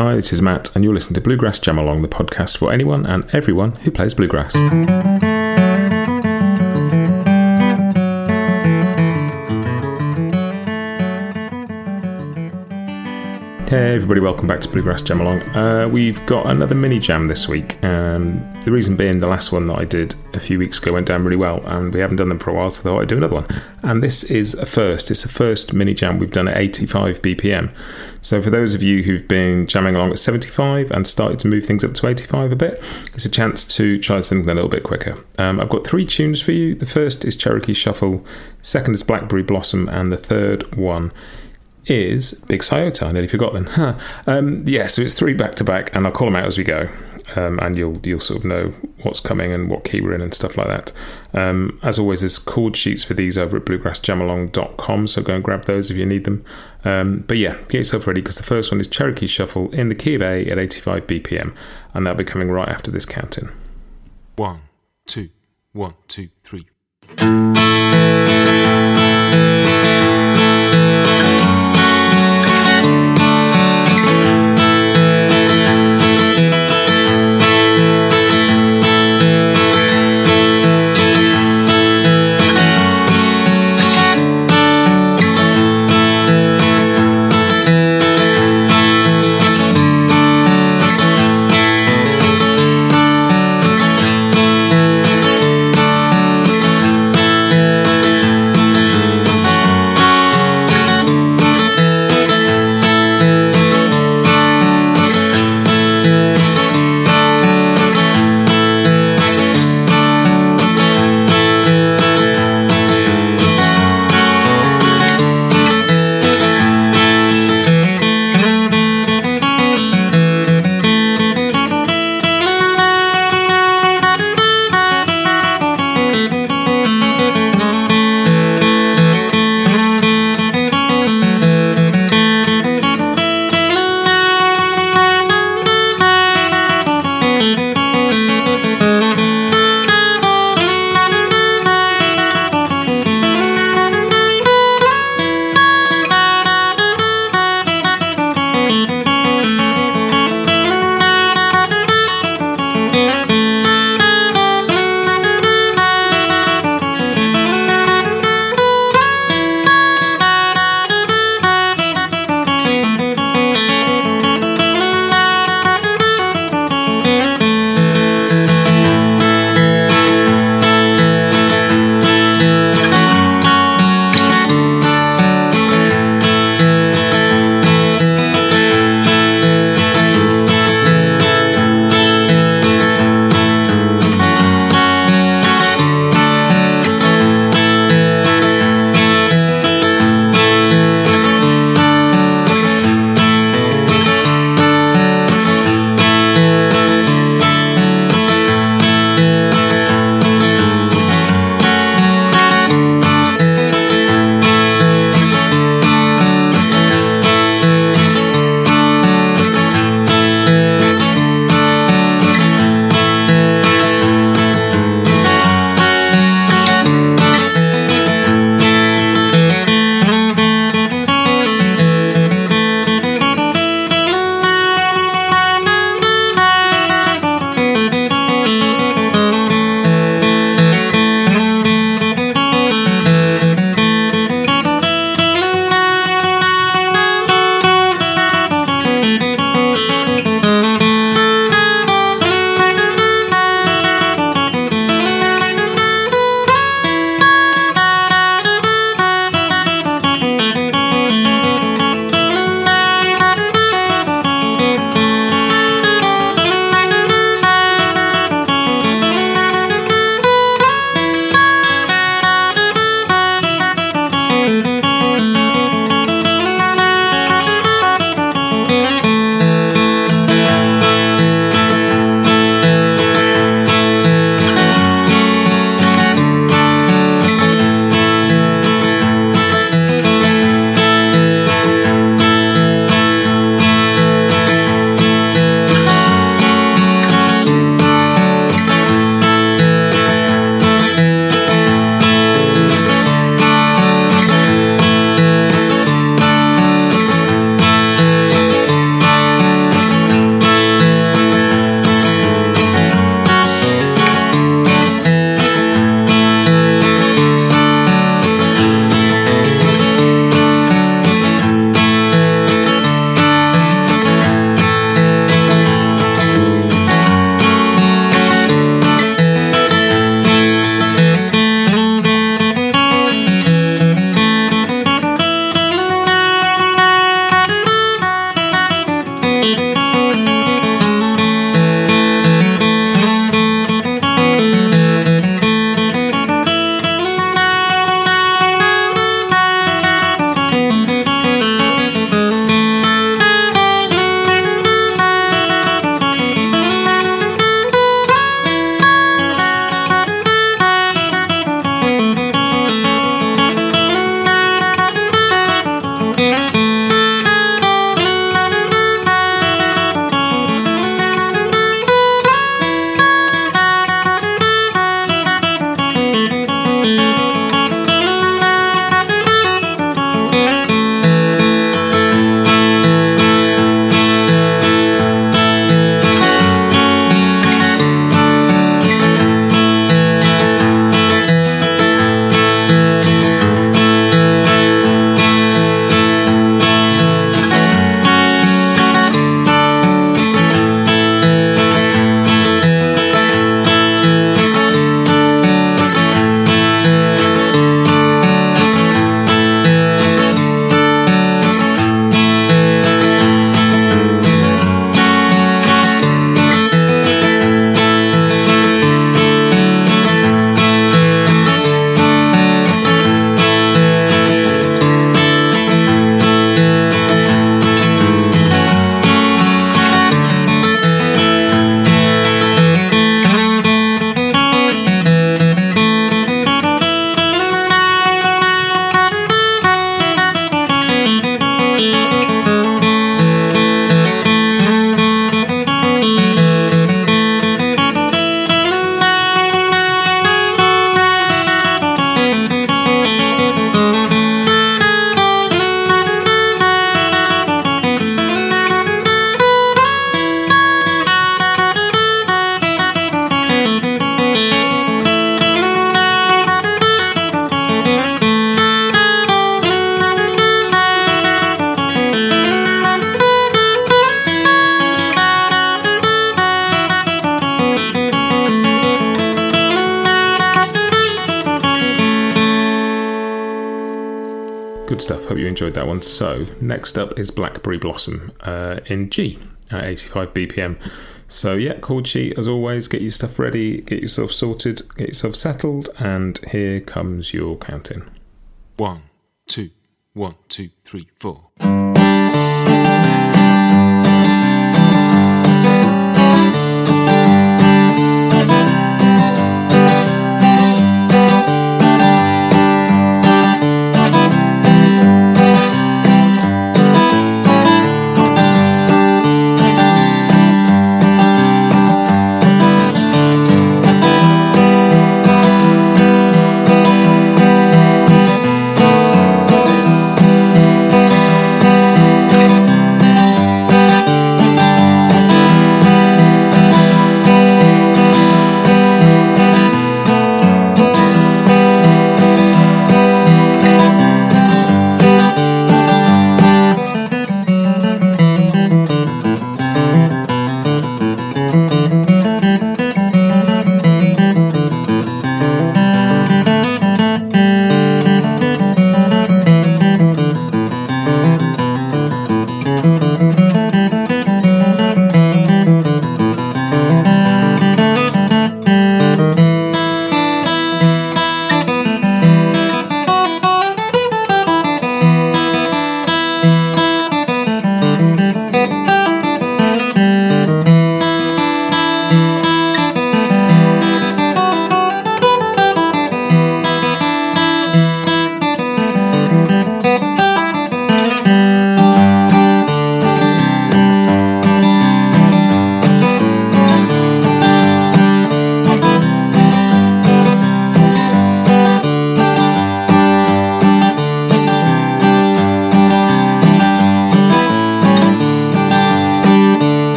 Hi, this is Matt, and you're listening to Bluegrass Jam Along, the podcast for anyone and everyone who plays bluegrass. Hey everybody, welcome back to Bluegrass Jam Along. Uh, we've got another mini jam this week. Um, the reason being, the last one that I did a few weeks ago went down really well, and we haven't done them for a while, so I thought I'd do another one. And this is a first. It's the first mini jam we've done at 85 BPM. So for those of you who've been jamming along at 75 and started to move things up to 85 a bit, it's a chance to try something a little bit quicker. Um, I've got three tunes for you. The first is Cherokee Shuffle, second is Blackberry Blossom, and the third one is Big Scioto. I nearly forgot then. um, yeah, so it's three back to back, and I'll call them out as we go, um, and you'll you'll sort of know what's coming and what key we're in and stuff like that. Um, as always, there's chord sheets for these over at bluegrassjamalong.com, so go and grab those if you need them. Um, but yeah, get yourself ready because the first one is Cherokee Shuffle in the key of A at 85 BPM, and that'll be coming right after this counting. One, two, one, two, three. Stuff. Hope you enjoyed that one. So, next up is Blackberry Blossom uh, in G at 85 BPM. So, yeah, chord sheet as always. Get your stuff ready, get yourself sorted, get yourself settled, and here comes your counting. One, two, one, two, three, four.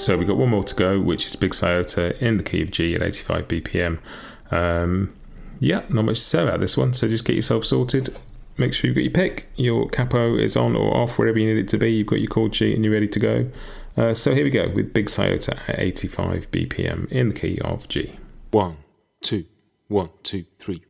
So we've got one more to go, which is Big Scioto in the key of G at 85 BPM. Um, yeah, not much to say about this one. So just get yourself sorted. Make sure you've got your pick. Your capo is on or off, wherever you need it to be. You've got your chord sheet and you're ready to go. Uh, so here we go with Big Scioto at 85 BPM in the key of G. One, two, one, two, three.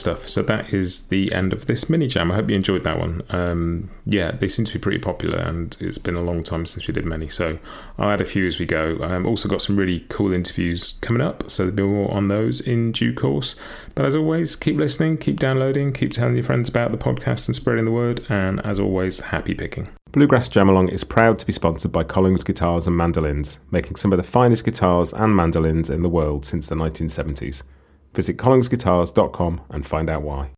Stuff. So that is the end of this mini jam. I hope you enjoyed that one. Um, yeah, they seem to be pretty popular, and it's been a long time since we did many. So I'll add a few as we go. I've also got some really cool interviews coming up, so there'll be more on those in due course. But as always, keep listening, keep downloading, keep telling your friends about the podcast and spreading the word. And as always, happy picking. Bluegrass Jam Along is proud to be sponsored by Collings Guitars and Mandolins, making some of the finest guitars and mandolins in the world since the 1970s. Visit collingsguitars.com and find out why.